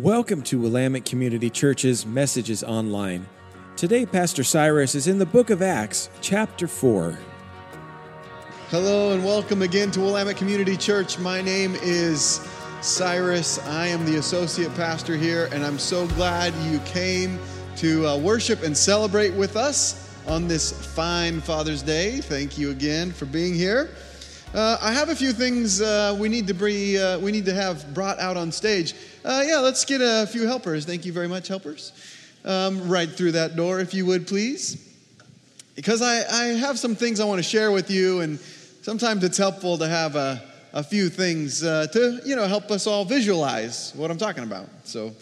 Welcome to Willamette Community Church's Messages Online. Today, Pastor Cyrus is in the book of Acts, chapter 4. Hello and welcome again to Willamette Community Church. My name is Cyrus. I am the associate pastor here, and I'm so glad you came to uh, worship and celebrate with us on this fine Father's Day. Thank you again for being here. Uh, I have a few things uh, we need to be, uh, we need to have brought out on stage. Uh, yeah, let's get a few helpers. Thank you very much, helpers. Um, right through that door, if you would, please. Because I, I have some things I want to share with you, and sometimes it's helpful to have a, a few things uh, to you know help us all visualize what I'm talking about. So,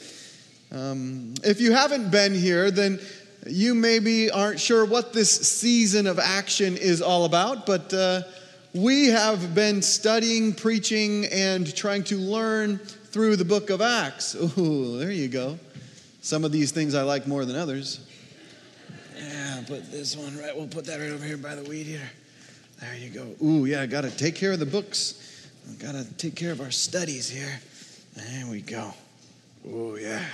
um, if you haven't been here, then you maybe aren't sure what this season of action is all about, but uh, we have been studying, preaching, and trying to learn through the book of Acts. Ooh, there you go. Some of these things I like more than others. Yeah, put this one right. We'll put that right over here by the weed eater. There you go. Ooh, yeah, I got to take care of the books. I Got to take care of our studies here. There we go. Oh, yeah.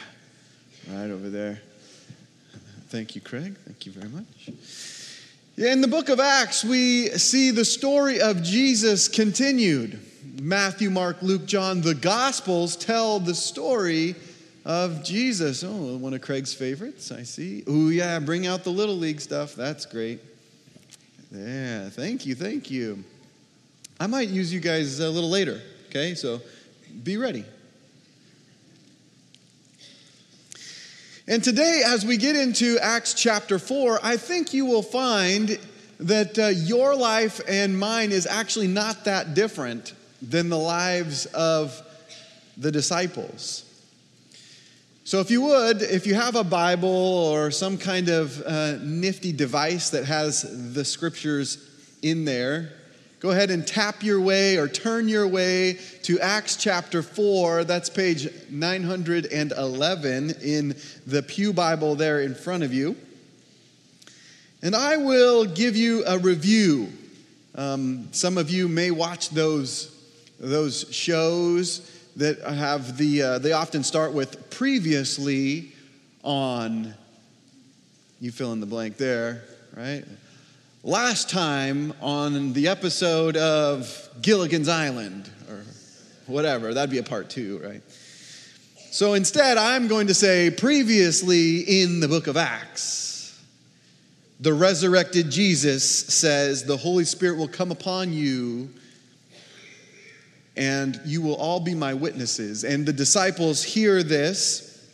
Right over there. Thank you, Craig. Thank you very much. In the book of Acts, we see the story of Jesus continued. Matthew, Mark, Luke, John, the Gospels tell the story of Jesus. Oh, one of Craig's favorites, I see. Oh, yeah, bring out the Little League stuff. That's great. Yeah, thank you, thank you. I might use you guys a little later, okay? So be ready. And today, as we get into Acts chapter 4, I think you will find that uh, your life and mine is actually not that different than the lives of the disciples. So, if you would, if you have a Bible or some kind of uh, nifty device that has the scriptures in there, go ahead and tap your way or turn your way to Acts chapter 4. That's page 911 in the Pew Bible there in front of you. And I will give you a review. Um, some of you may watch those, those shows that have the, uh, they often start with previously on, you fill in the blank there, right? Last time on the episode of Gilligan's Island, or whatever, that'd be a part two, right? So instead, I'm going to say previously in the book of Acts, the resurrected Jesus says, The Holy Spirit will come upon you and you will all be my witnesses. And the disciples hear this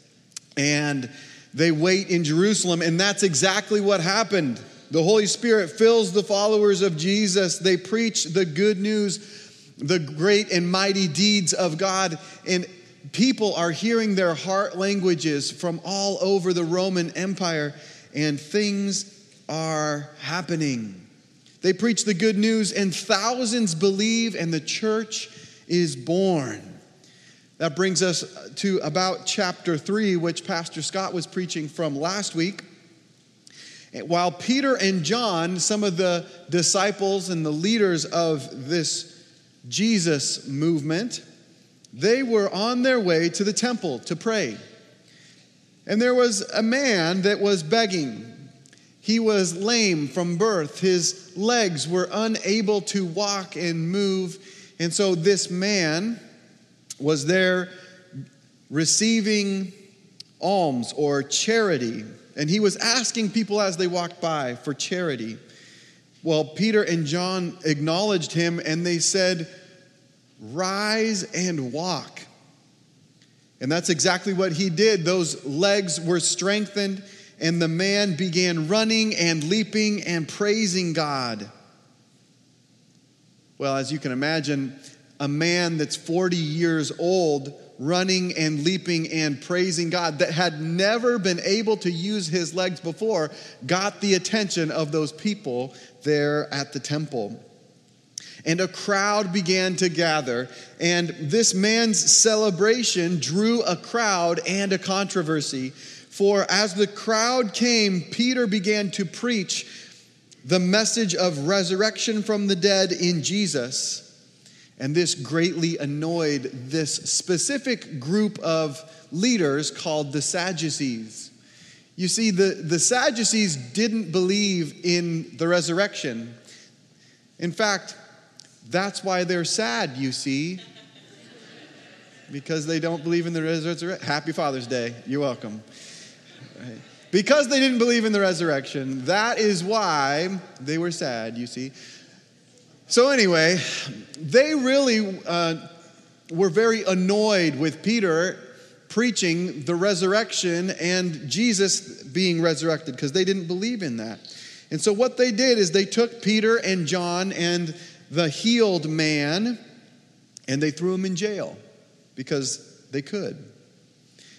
and they wait in Jerusalem, and that's exactly what happened. The Holy Spirit fills the followers of Jesus. They preach the good news, the great and mighty deeds of God, and people are hearing their heart languages from all over the Roman Empire, and things are happening. They preach the good news, and thousands believe, and the church is born. That brings us to about chapter 3, which Pastor Scott was preaching from last week. While Peter and John, some of the disciples and the leaders of this Jesus movement, they were on their way to the temple to pray. And there was a man that was begging. He was lame from birth. His legs were unable to walk and move. And so this man was there receiving alms or charity. And he was asking people as they walked by for charity. Well, Peter and John acknowledged him and they said, Rise and walk. And that's exactly what he did. Those legs were strengthened, and the man began running and leaping and praising God. Well, as you can imagine, a man that's 40 years old running and leaping and praising God that had never been able to use his legs before got the attention of those people there at the temple. And a crowd began to gather, and this man's celebration drew a crowd and a controversy. For as the crowd came, Peter began to preach the message of resurrection from the dead in Jesus. And this greatly annoyed this specific group of leaders called the Sadducees. You see, the, the Sadducees didn't believe in the resurrection. In fact, that's why they're sad, you see, because they don't believe in the resurrection. Happy Father's Day. You're welcome. Right. Because they didn't believe in the resurrection, that is why they were sad, you see. So, anyway, they really uh, were very annoyed with Peter preaching the resurrection and Jesus being resurrected because they didn't believe in that. And so, what they did is they took Peter and John and the healed man and they threw him in jail because they could.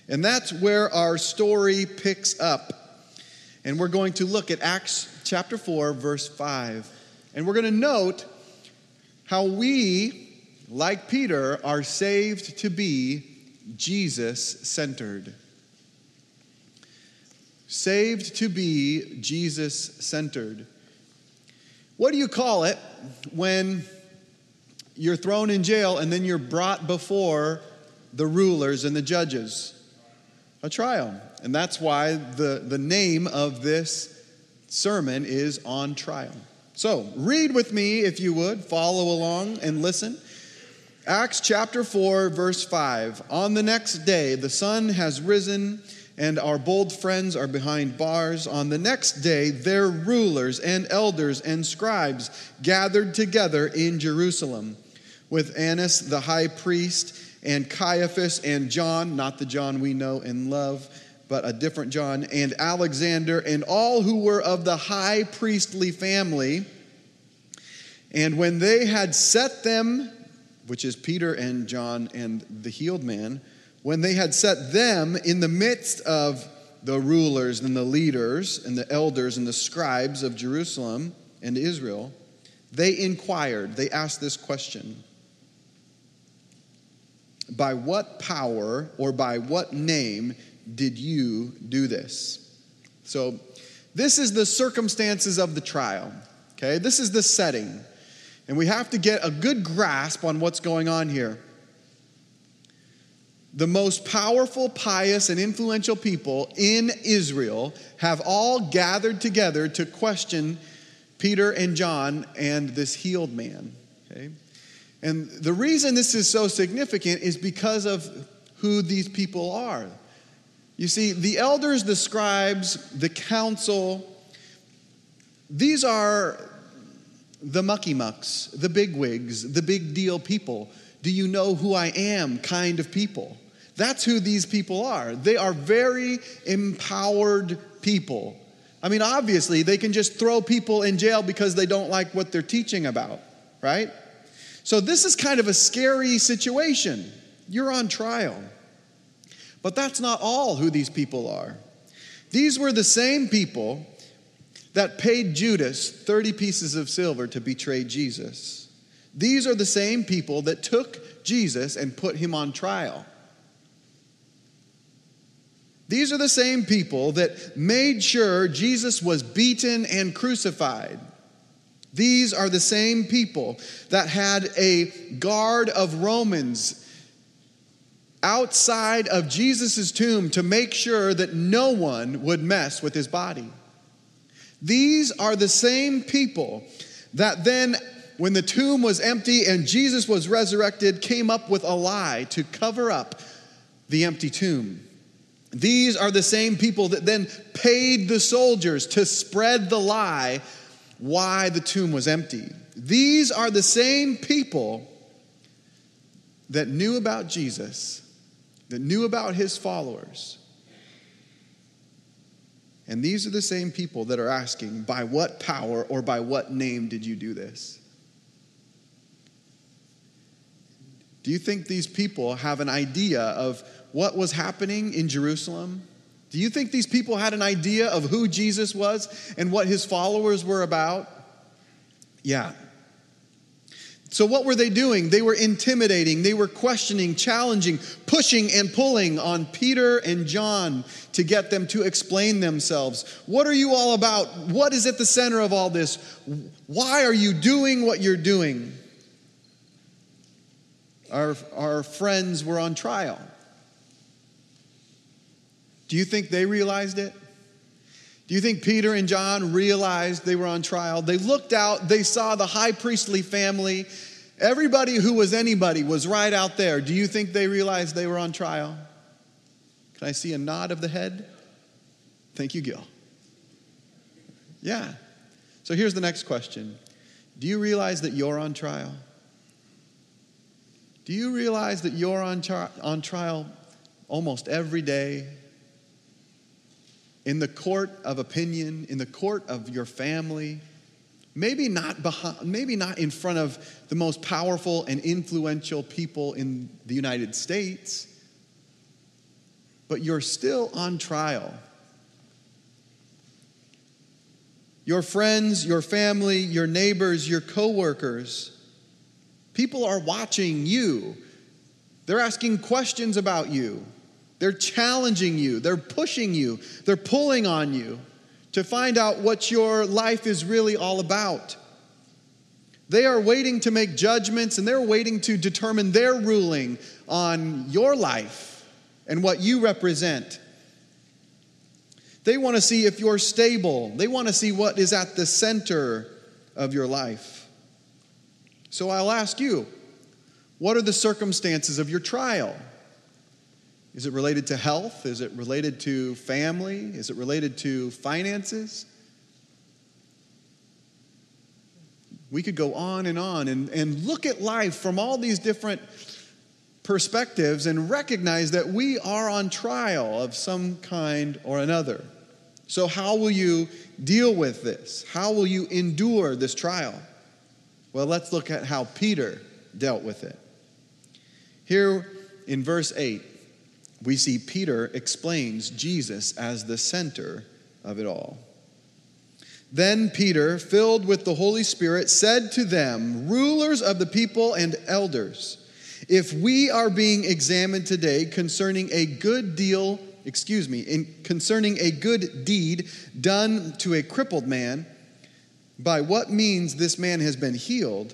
And that's where our story picks up. And we're going to look at Acts chapter 4, verse 5. And we're going to note how we, like Peter, are saved to be Jesus centered. Saved to be Jesus centered. What do you call it when you're thrown in jail and then you're brought before the rulers and the judges? A trial. And that's why the, the name of this sermon is On Trial. So, read with me if you would, follow along and listen. Acts chapter 4, verse 5. On the next day, the sun has risen and our bold friends are behind bars. On the next day, their rulers and elders and scribes gathered together in Jerusalem with Annas the high priest and Caiaphas and John, not the John we know and love, but a different John, and Alexander and all who were of the high priestly family. And when they had set them, which is Peter and John and the healed man, when they had set them in the midst of the rulers and the leaders and the elders and the scribes of Jerusalem and Israel, they inquired, they asked this question By what power or by what name did you do this? So, this is the circumstances of the trial, okay? This is the setting. And we have to get a good grasp on what's going on here the most powerful, pious, and influential people in Israel have all gathered together to question Peter and John and this healed man. Okay? And the reason this is so significant is because of who these people are. You see, the elders, the scribes, the council, these are the mucky mucks, the bigwigs, the big deal people. Do you know who I am kind of people? That's who these people are. They are very empowered people. I mean, obviously, they can just throw people in jail because they don't like what they're teaching about, right? So, this is kind of a scary situation. You're on trial. But that's not all who these people are. These were the same people that paid Judas 30 pieces of silver to betray Jesus. These are the same people that took Jesus and put him on trial. These are the same people that made sure Jesus was beaten and crucified. These are the same people that had a guard of Romans outside of Jesus' tomb to make sure that no one would mess with his body. These are the same people that then, when the tomb was empty and Jesus was resurrected, came up with a lie to cover up the empty tomb. These are the same people that then paid the soldiers to spread the lie why the tomb was empty. These are the same people that knew about Jesus, that knew about his followers. And these are the same people that are asking, by what power or by what name did you do this? Do you think these people have an idea of what was happening in Jerusalem? Do you think these people had an idea of who Jesus was and what his followers were about? Yeah. So, what were they doing? They were intimidating, they were questioning, challenging, pushing, and pulling on Peter and John to get them to explain themselves. What are you all about? What is at the center of all this? Why are you doing what you're doing? our, our friends were on trial. Do you think they realized it? Do you think Peter and John realized they were on trial? They looked out, they saw the high priestly family. Everybody who was anybody was right out there. Do you think they realized they were on trial? Can I see a nod of the head? Thank you, Gil. Yeah. So here's the next question Do you realize that you're on trial? Do you realize that you're on, tri- on trial almost every day? In the court of opinion, in the court of your family, maybe not, behind, maybe not in front of the most powerful and influential people in the United States, but you're still on trial. Your friends, your family, your neighbors, your coworkers, People are watching you. They're asking questions about you. They're challenging you. They're pushing you. They're pulling on you to find out what your life is really all about. They are waiting to make judgments and they're waiting to determine their ruling on your life and what you represent. They want to see if you're stable, they want to see what is at the center of your life. So I'll ask you what are the circumstances of your trial? Is it related to health? Is it related to family? Is it related to finances? We could go on and on and, and look at life from all these different perspectives and recognize that we are on trial of some kind or another. So, how will you deal with this? How will you endure this trial? Well, let's look at how Peter dealt with it. Here in verse 8, we see Peter explains Jesus as the center of it all. Then Peter, filled with the Holy Spirit, said to them, Rulers of the people and elders, if we are being examined today concerning a good deal, excuse me, in concerning a good deed done to a crippled man, by what means this man has been healed,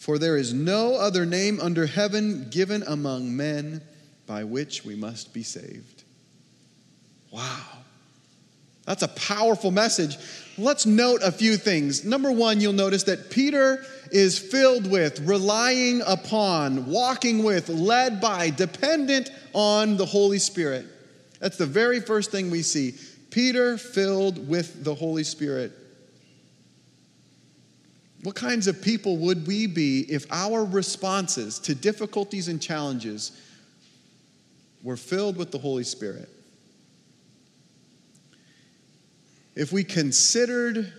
For there is no other name under heaven given among men by which we must be saved. Wow. That's a powerful message. Let's note a few things. Number one, you'll notice that Peter is filled with, relying upon, walking with, led by, dependent on the Holy Spirit. That's the very first thing we see. Peter filled with the Holy Spirit. What kinds of people would we be if our responses to difficulties and challenges were filled with the Holy Spirit? If we considered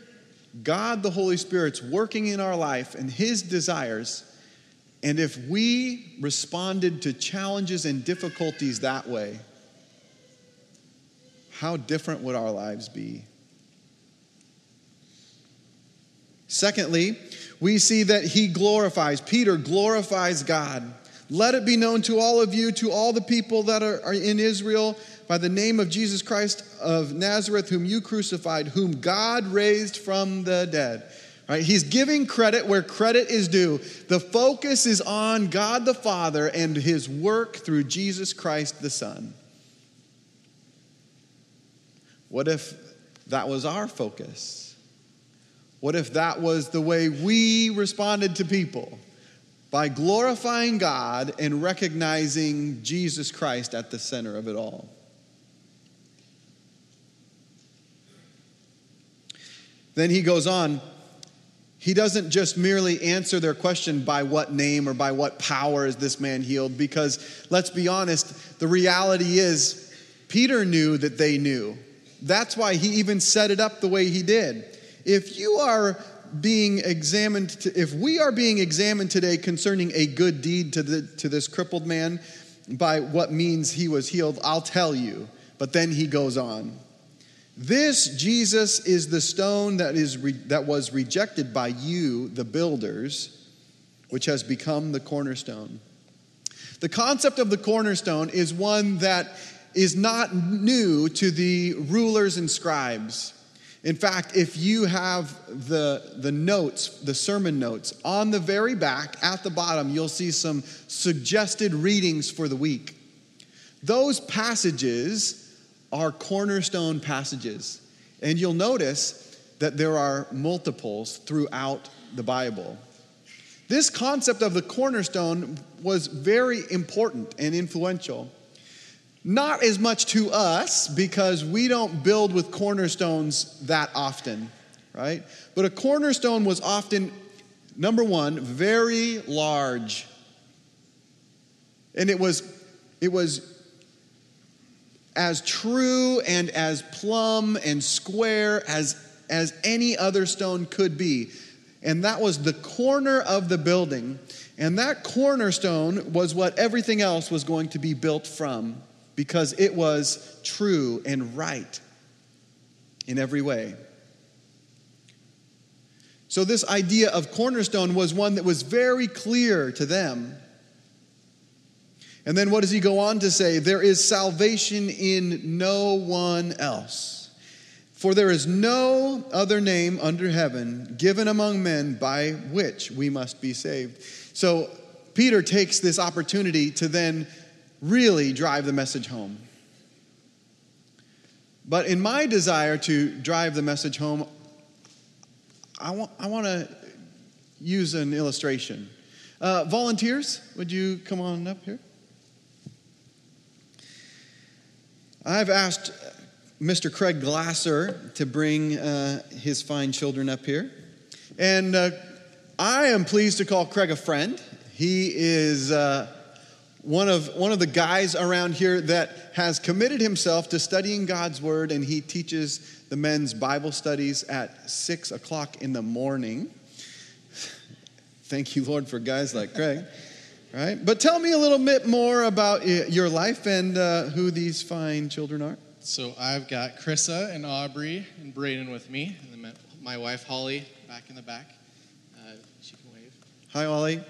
God the Holy Spirit's working in our life and His desires, and if we responded to challenges and difficulties that way, how different would our lives be? Secondly, we see that he glorifies, Peter glorifies God. Let it be known to all of you, to all the people that are, are, in Israel, by the name of Jesus Christ of Nazareth, whom you crucified, whom God raised from the dead. Right? He's giving credit where credit is due. The focus is on God the Father and his work through Jesus Christ the Son. What if that was our focus? What if that was the way we responded to people? By glorifying God and recognizing Jesus Christ at the center of it all. Then he goes on. He doesn't just merely answer their question by what name or by what power is this man healed, because let's be honest, the reality is Peter knew that they knew. That's why he even set it up the way he did if you are being examined, to, if we are being examined today concerning a good deed to, the, to this crippled man, by what means he was healed, I'll tell you. But then he goes on. This Jesus is the stone that, is re- that was rejected by you, the builders, which has become the cornerstone. The concept of the cornerstone is one that is not new to the rulers and scribes. In fact, if you have the, the notes, the sermon notes, on the very back at the bottom, you'll see some suggested readings for the week. Those passages are cornerstone passages. And you'll notice that there are multiples throughout the Bible. This concept of the cornerstone was very important and influential. Not as much to us because we don't build with cornerstones that often, right? But a cornerstone was often, number one, very large. And it was, it was as true and as plumb and square as, as any other stone could be. And that was the corner of the building. And that cornerstone was what everything else was going to be built from because it was true and right in every way. So, this idea of cornerstone was one that was very clear to them. And then what does he go on to say? There is salvation in no one else. For there is no other name under heaven given among men by which we must be saved. So Peter takes this opportunity to then really drive the message home. But in my desire to drive the message home, I want, I want to use an illustration. Uh, volunteers, would you come on up here? I've asked Mr. Craig Glasser to bring uh, his fine children up here. And uh, I am pleased to call Craig a friend. He is uh, one, of, one of the guys around here that has committed himself to studying God's Word, and he teaches the men's Bible studies at 6 o'clock in the morning. Thank you, Lord, for guys like Craig right? But tell me a little bit more about your life and uh, who these fine children are. So I've got Krissa and Aubrey and Braden with me, and then my wife Holly back in the back. Uh, she can wave. Hi, Holly.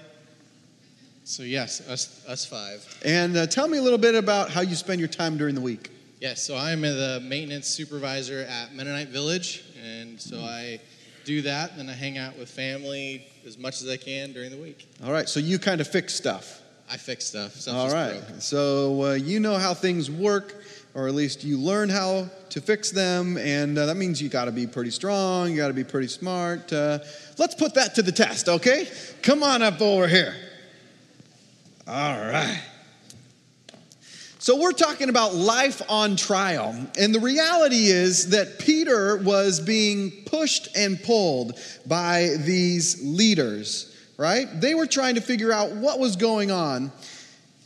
So yes, us us five. And uh, tell me a little bit about how you spend your time during the week. Yes, so I'm the maintenance supervisor at Mennonite Village, and so I do that. And then I hang out with family as much as I can during the week. All right, so you kind of fix stuff. I fix stuff. All right, so uh, you know how things work, or at least you learn how to fix them, and uh, that means you got to be pretty strong. You got to be pretty smart. Uh, let's put that to the test, okay? Come on up over here. All right. So, we're talking about life on trial. And the reality is that Peter was being pushed and pulled by these leaders, right? They were trying to figure out what was going on.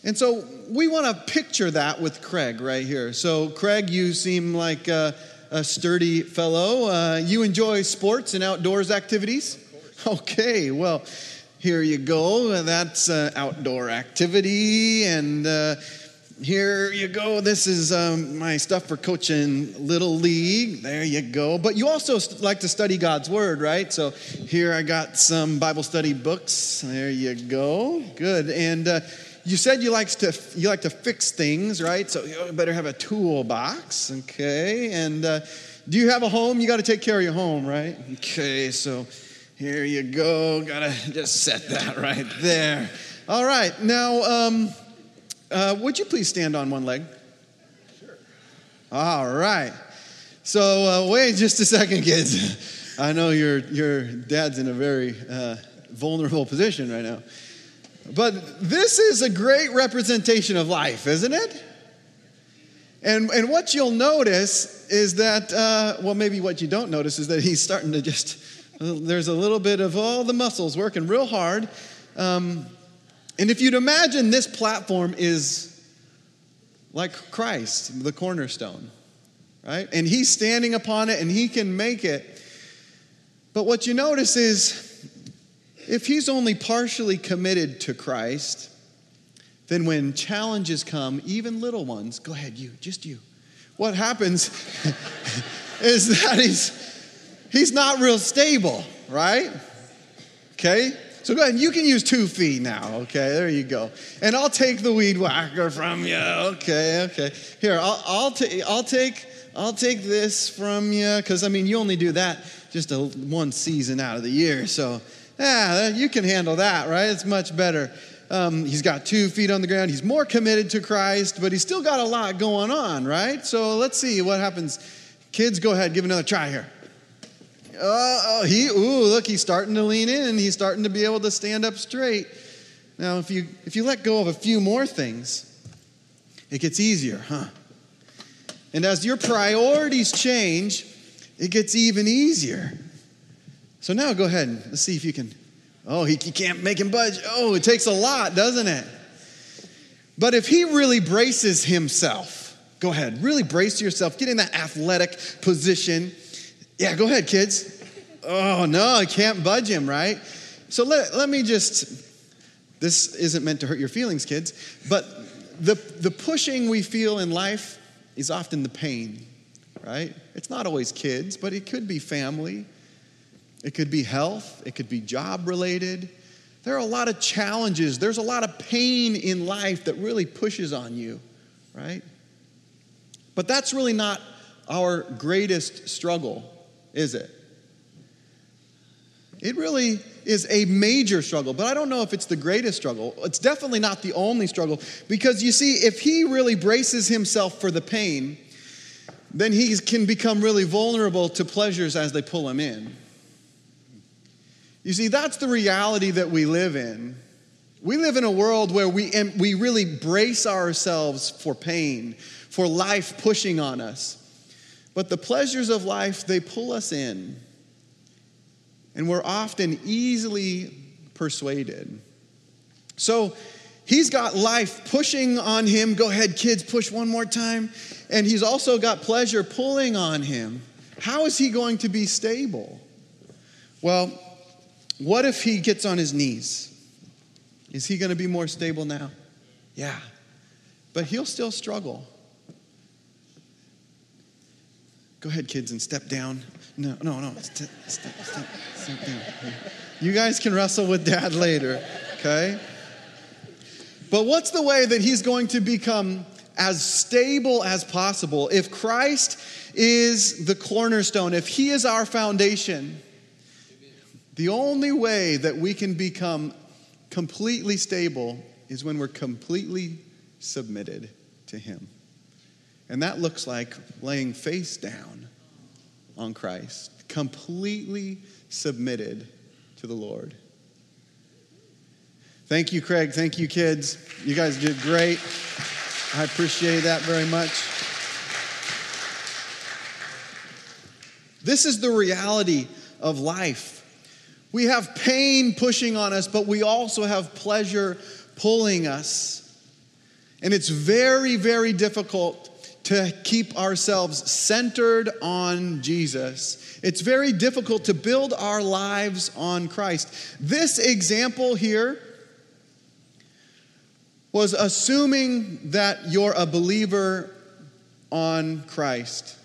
And so, we want to picture that with Craig right here. So, Craig, you seem like a, a sturdy fellow. Uh, you enjoy sports and outdoors activities? Okay, well, here you go. That's uh, outdoor activity and. Uh, here you go. This is um, my stuff for coaching Little League. There you go. But you also like to study God's Word, right? So here I got some Bible study books. There you go. Good. And uh, you said you likes to you like to fix things, right? So you better have a toolbox, okay? And uh, do you have a home? You got to take care of your home, right? Okay. So here you go. Gotta just set that right there. All right. Now. Um, uh, would you please stand on one leg? Sure. All right. So uh, wait just a second, kids. I know your your dad's in a very uh, vulnerable position right now, but this is a great representation of life, isn't it? And and what you'll notice is that uh, well, maybe what you don't notice is that he's starting to just there's a little bit of all the muscles working real hard. Um, and if you'd imagine this platform is like Christ, the cornerstone, right? And he's standing upon it and he can make it. But what you notice is if he's only partially committed to Christ, then when challenges come, even little ones, go ahead, you, just you. What happens is that he's, he's not real stable, right? Okay? So go ahead, you can use two feet now, okay? There you go. And I'll take the weed whacker from you, okay, okay. Here, I'll, I'll, ta- I'll take. I'll take this from you because I mean you only do that just a one season out of the year, so yeah, you can handle that, right? It's much better. Um, he's got two feet on the ground. He's more committed to Christ, but he's still got a lot going on, right? So let's see what happens. Kids, go ahead, give another try here. Oh, he, ooh, look, he's starting to lean in. He's starting to be able to stand up straight. Now, if you, if you let go of a few more things, it gets easier, huh? And as your priorities change, it gets even easier. So now go ahead and let's see if you can. Oh, he, he can't make him budge. Oh, it takes a lot, doesn't it? But if he really braces himself, go ahead, really brace yourself, get in that athletic position yeah, go ahead, kids. Oh, no, I can't budge him, right? So let, let me just, this isn't meant to hurt your feelings, kids, but the, the pushing we feel in life is often the pain, right? It's not always kids, but it could be family, it could be health, it could be job related. There are a lot of challenges, there's a lot of pain in life that really pushes on you, right? But that's really not our greatest struggle is it? It really is a major struggle, but I don't know if it's the greatest struggle. It's definitely not the only struggle because you see, if he really braces himself for the pain, then he can become really vulnerable to pleasures as they pull him in. You see, that's the reality that we live in. We live in a world where we, we really brace ourselves for pain, for life pushing on us. But the pleasures of life, they pull us in. And we're often easily persuaded. So he's got life pushing on him. Go ahead, kids, push one more time. And he's also got pleasure pulling on him. How is he going to be stable? Well, what if he gets on his knees? Is he going to be more stable now? Yeah. But he'll still struggle. Go ahead, kids, and step down. No, no, no. Step, step, step, step down. You guys can wrestle with dad later, okay? But what's the way that he's going to become as stable as possible? If Christ is the cornerstone, if he is our foundation, the only way that we can become completely stable is when we're completely submitted to him. And that looks like laying face down on Christ, completely submitted to the Lord. Thank you, Craig. Thank you, kids. You guys did great. I appreciate that very much. This is the reality of life. We have pain pushing on us, but we also have pleasure pulling us. And it's very, very difficult to keep ourselves centered on Jesus. It's very difficult to build our lives on Christ. This example here was assuming that you're a believer on Christ,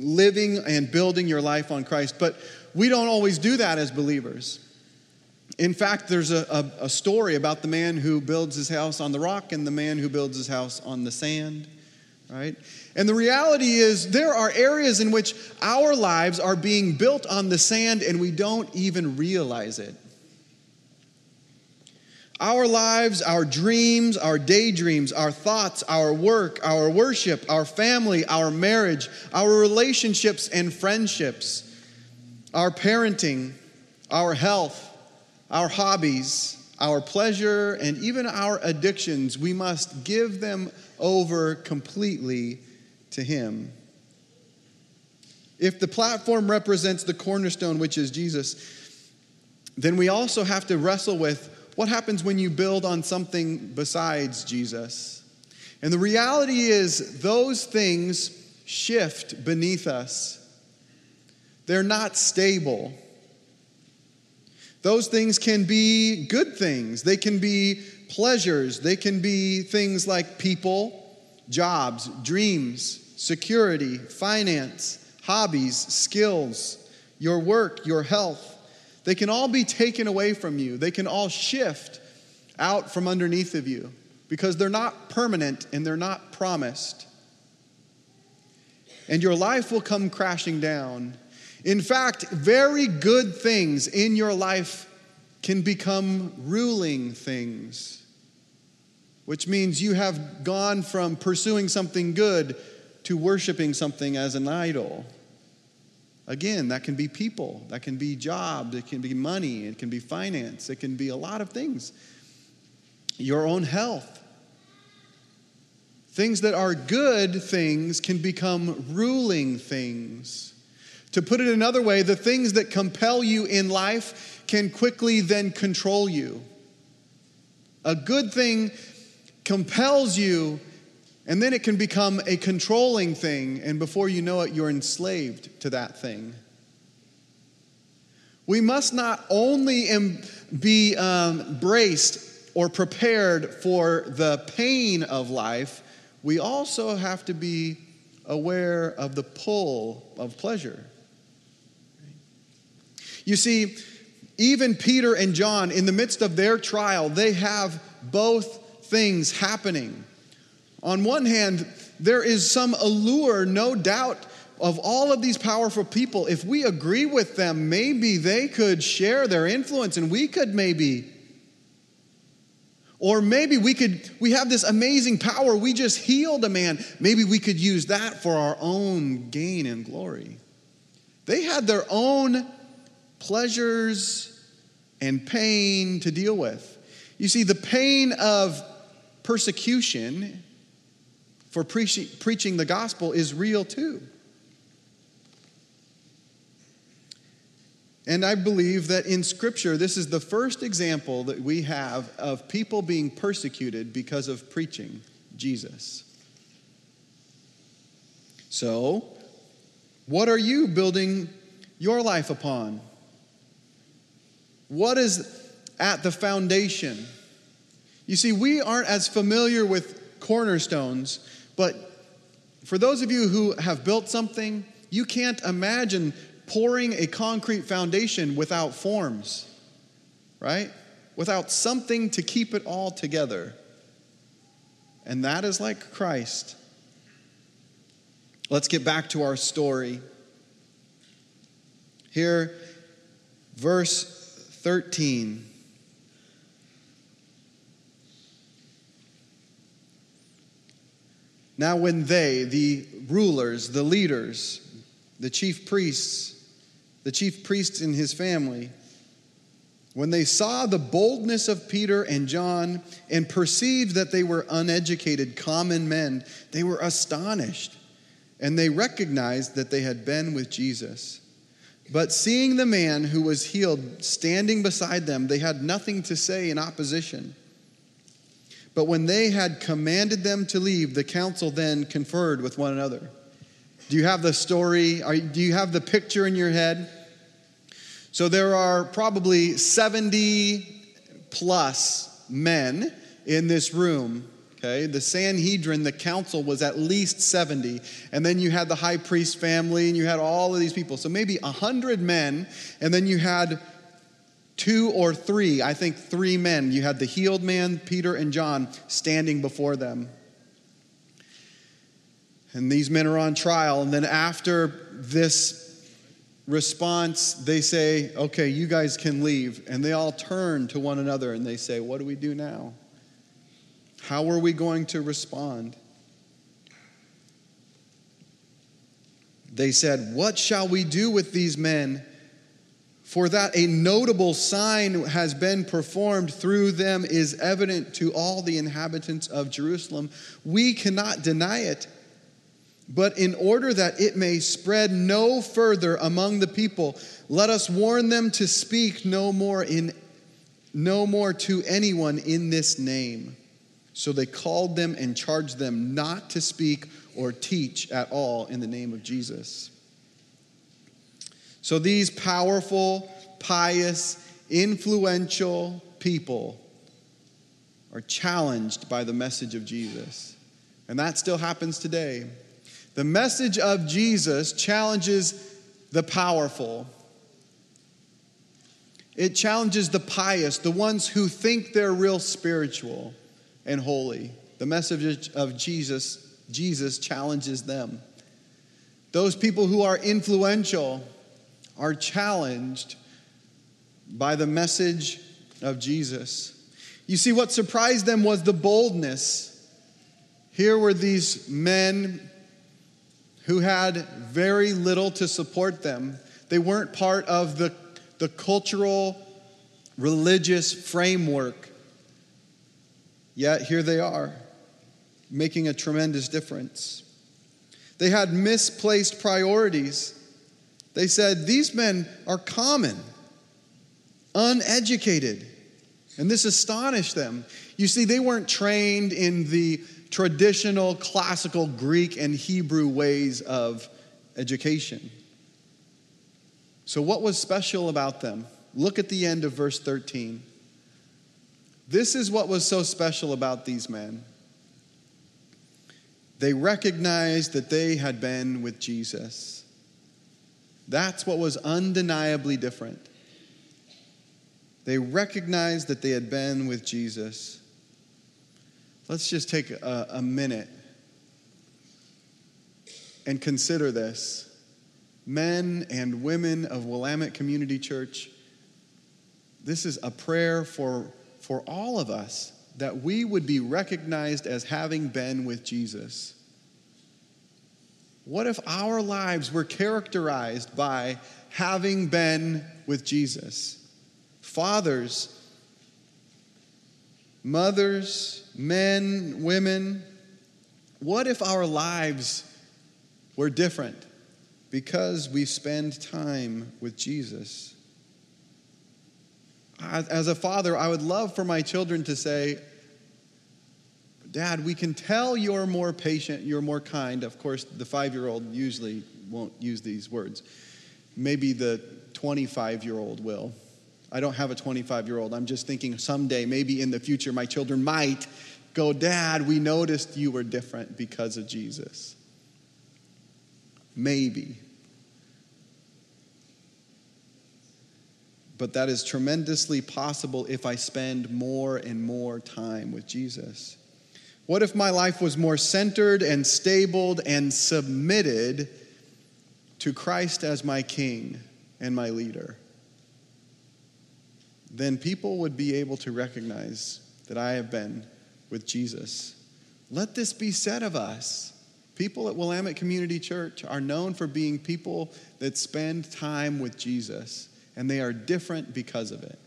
living and building your life on Christ. But we don't always do that as believers. In fact, there's a, a, a, story about the man who builds his house on the rock and the man who builds his house on the sand right? And the reality is, there are areas in which our lives are being built on the sand and we don't even realize it. Our lives, our dreams, our daydreams, our thoughts, our work, our worship, our family, our marriage, our relationships and friendships, our parenting, our health, our hobbies, our pleasure, and even our addictions, we must give them over completely to Him. If the platform represents the cornerstone, which is Jesus, then we also have to wrestle with what happens when you build on something besides Jesus. And the reality is, those things shift beneath us, they're not stable. Those things can be good things. They can be pleasures, they can be things like people, jobs, dreams, security, finance, hobbies, skills, your work, your health. They can all be taken away from you. They can all shift out from underneath of you because they're not permanent and they're not promised. And your life will come crashing down. In fact, very good things in your life can become ruling things, which means you have gone from pursuing something good to worshiping something as an idol. Again, that can be people, that can be jobs, it can be money, it can be finance, it can be a lot of things. Your own health. Things that are good things can become ruling things. To put it another way, the things that compel you in life can quickly then control you. A good thing compels you and then it can become a controlling thing, and before you know it, you're enslaved to that thing. We must not only be um, braced or prepared for the pain of life, we also have to be aware of the pull of pleasure. You see, even Peter and John, in the midst of their trial, they have both things happening. On one hand, there is some allure, no doubt, of all of these powerful people. If we agree with them, maybe they could share their influence and we could maybe. Or maybe we could, we have this amazing power. We just healed a man. Maybe we could use that for our own gain and glory. They had their own pleasures and pain to deal with. You see, the pain of persecution for preaching, preaching the gospel is real too. And I believe that in Scripture, this is the first example that we have of people being persecuted because of preaching Jesus. So, what are you building your life upon? What is at the foundation? You see, we aren't as familiar with cornerstones but for those of you who have built something, you can't imagine pouring a concrete foundation without forms, right? Without something to keep it all together. And that is like Christ. Let's get back to our story. Here, verse 13. Now, when they, the rulers, the leaders, the chief priests, the chief priests in his family, when they saw the boldness of Peter and John and perceived that they were uneducated, common men, they were astonished and they recognized that they had been with Jesus. But seeing the man who was healed standing beside them, they had nothing to say in opposition. But when they had commanded them to leave, the council then conferred with one another. Do you have the story? Do you have the picture in your head? So there are probably 70 plus men in this room. Okay, the Sanhedrin, the council was at least 70. And then you had the high priest family, and you had all of these people. So maybe 100 men, and then you had two or three, I think three men. You had the healed man, Peter and John, standing before them. And these men are on trial. And then after this response, they say, Okay, you guys can leave. And they all turn to one another and they say, What do we do now? How are we going to respond? They said, What shall we do with these men? For that a notable sign has been performed through them is evident to all the inhabitants of Jerusalem. We cannot deny it. But in order that it may spread no further among the people, let us warn them to speak no more in no more to anyone in this name. So they called them and charged them not to speak or teach at all in the name of Jesus. So these powerful, pious, influential people are challenged by the message of Jesus. And that still happens today. The message of Jesus challenges the powerful. It challenges the pious, the ones who think they're real spiritual and holy. The message of Jesus, Jesus challenges them. Those people who are influential are challenged by the message of Jesus. You see, what surprised them was the boldness. Here were these men who had very little to support them. They weren't part of the, the cultural, religious framework. Yet here they are, making a tremendous difference. They had misplaced priorities. They said, These men are common, uneducated. And this astonished them. You see, they weren't trained in the traditional classical Greek and Hebrew ways of education. So, what was special about them? Look at the end of verse 13. This is what was so special about these men. They recognized that they had been with Jesus. That's what was undeniably different. They recognized that they had been with Jesus. Let's just take a, a minute and consider this. Men and women of Willamette Community Church, this is a prayer for, for all of us that we would be recognized as having been with Jesus. What if our lives were characterized by having been with Jesus? Fathers, mothers, men, women, what if our lives were different because we spend time with Jesus? As a father, I would love for my children to say, Dad, we can tell you're more patient, you're more kind. Of course, the five year old usually won't use these words. Maybe the 25 year old will. I don't have a 25 year old. I'm just thinking someday, maybe in the future, my children might go, Dad, we noticed you were different because of Jesus. Maybe. But that is tremendously possible if I spend more and more time with Jesus. What if my life was more centered and stabled and submitted to Christ as my King and my leader? then people would be able to recognize that I have been with Jesus. Let this be said of us. People at Willamette Community Church are known for being people that spend time with Jesus, and they are different because of it.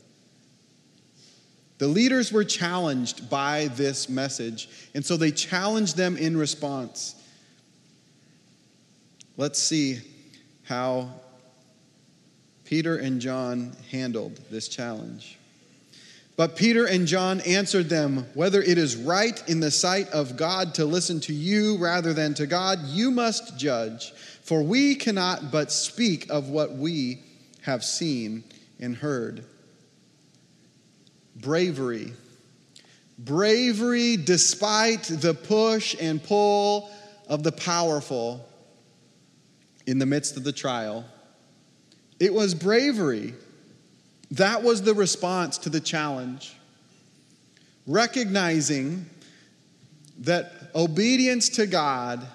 The leaders were challenged by this message, and so they challenged them in response. Let's see how Peter and John handled this challenge. But Peter and John answered them, Whether it is right in the sight of God to listen to you rather than to God, you must judge. For we cannot but speak of what we have seen and heard. Bravery. Bravery despite the push and pull of the powerful in the midst of the trial. It was bravery. That was the response to the challenge. Recognizing that obedience to God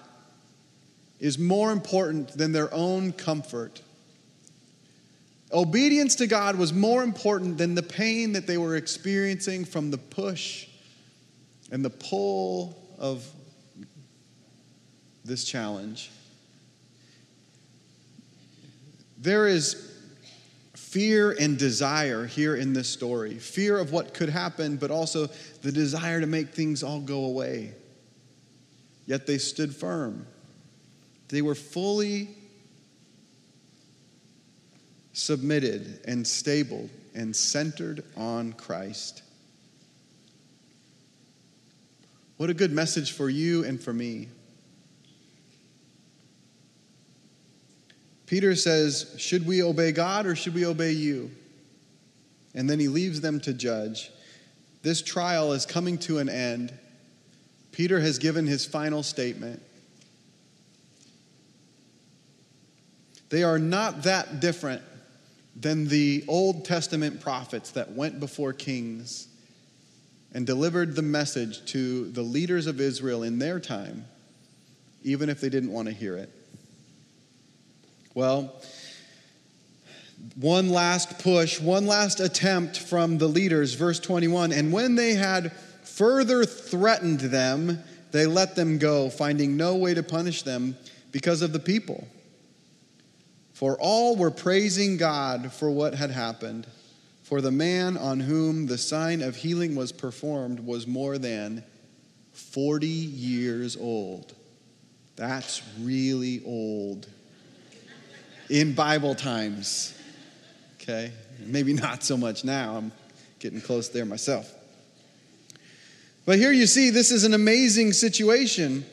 is more important than their own comfort. Obedience to God was more important than the pain that they were experiencing from the push and the pull of this challenge. There is fear and desire here in this story fear of what could happen, but also the desire to make things all go away. Yet they stood firm. They were fully submitted and stable and centered on Christ. What a good message for you and for me. Peter says, Should we obey God or should we obey you? And then he leaves them to judge. this trial is coming to an end. Peter has given his final statement. They are not that different than the Old Testament prophets that went before kings and delivered the message to the leaders of Israel in their time, even if they didn't want to hear it. Well, one last push, one last attempt from the leaders, verse 21. And when they had further threatened them, they let them go, finding no way to punish them because of the people. For all were praising God for what had happened. For the man on whom the sign of healing was performed was more than 40 years old. That's really old in Bible times. Okay? Maybe not so much now. I'm getting close there myself. But here you see, this is an amazing situation.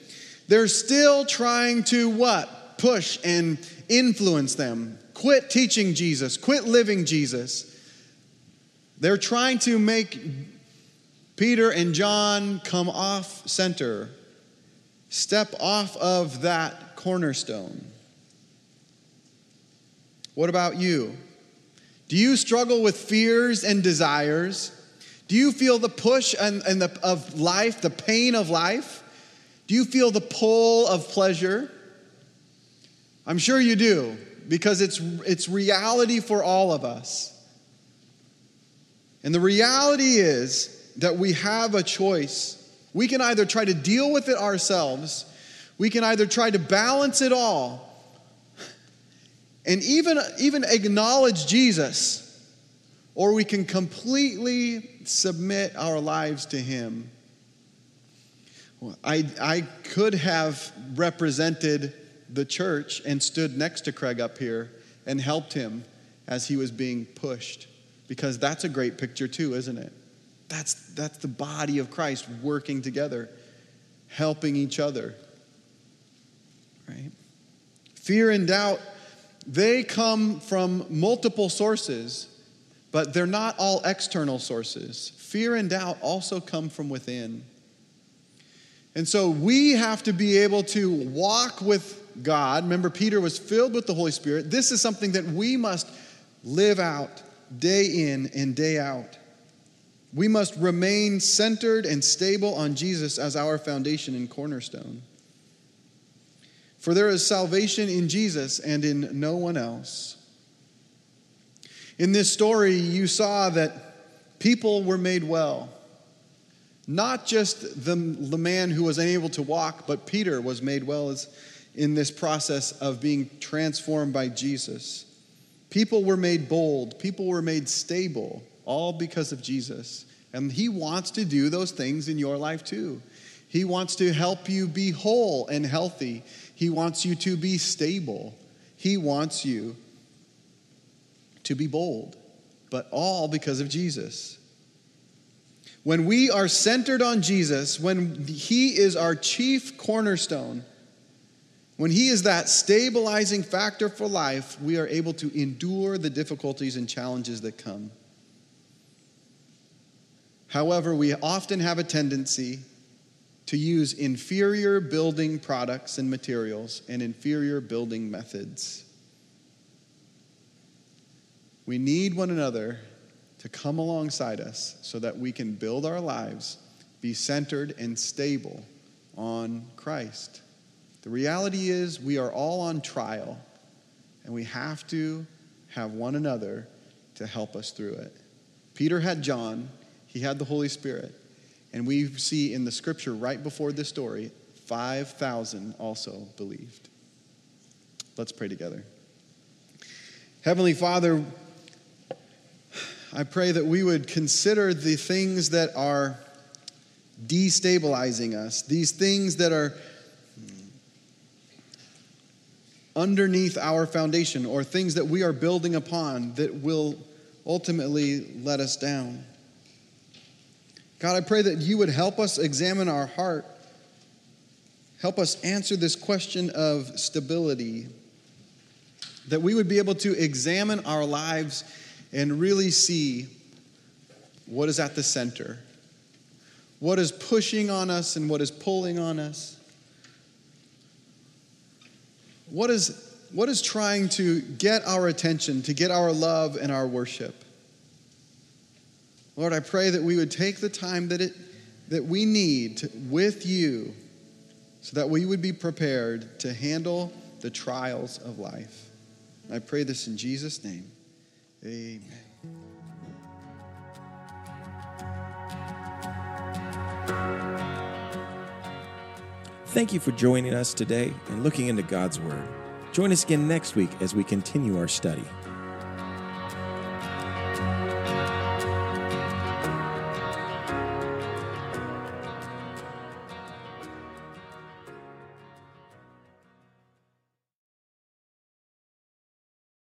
They're still trying to what? Push and influence them. Quit teaching Jesus, quit living Jesus. They're trying to make Peter and John come off center, step off of that cornerstone. What about you? Do you struggle with fears and desires? Do you feel the push and, and the, of life, the pain of life? Do you feel the pull of pleasure? I'm sure you do, because it's, it's reality for all of us. And the reality is that we have a choice. We can either try to deal with it ourselves, we can either try to balance it all, and even, even acknowledge Jesus, or we can completely submit our lives to Him. I, I could have represented the church and stood next to Craig up here and helped him as he was being pushed. Because that's a great picture, too, isn't it? That's, that's the body of Christ working together, helping each other. Right? Fear and doubt, they come from multiple sources, but they're not all external sources. Fear and doubt also come from within. And so we have to be able to walk with God. Remember, Peter was filled with the Holy Spirit. This is something that we must live out day in and day out. We must remain centered and stable on Jesus as our foundation and cornerstone. For there is salvation in Jesus and in no one else. In this story, you saw that people were made well. Not just the, the man who was unable to walk, but Peter was made well as in this process of being transformed by Jesus. People were made bold, people were made stable, all because of Jesus. And He wants to do those things in your life too. He wants to help you be whole and healthy. He wants you to be stable. He wants you to be bold, but all because of Jesus. When we are centered on Jesus, when He is our chief cornerstone, when He is that stabilizing factor for life, we are able to endure the difficulties and challenges that come. However, we often have a tendency to use inferior building products and materials and inferior building methods. We need one another to come alongside us so that we can build our lives, be centered and stable on Christ. The reality is, we are all on trial, and we have to have one another to help us through it. Peter had John, he had the Holy Spirit, and we see in the scripture right before this story, 5,000 also believed. Let's pray together. Heavenly Father, I pray that we would consider the things that are destabilizing us, these things that are underneath our foundation or things that we are building upon that will ultimately let us down. God, I pray that you would help us examine our heart, help us answer this question of stability, that we would be able to examine our lives and really see what is at the center. What is pushing on us and what is pulling on us? What is, what is trying to get our attention, to get our love and our worship? Lord, I pray that we would take the time that, it, that we need to, with you so that we would be prepared to handle the trials of life. I pray this in Jesus' name. Amen. Thank you for joining us today and looking into God's Word. Join us again next week as we continue our study.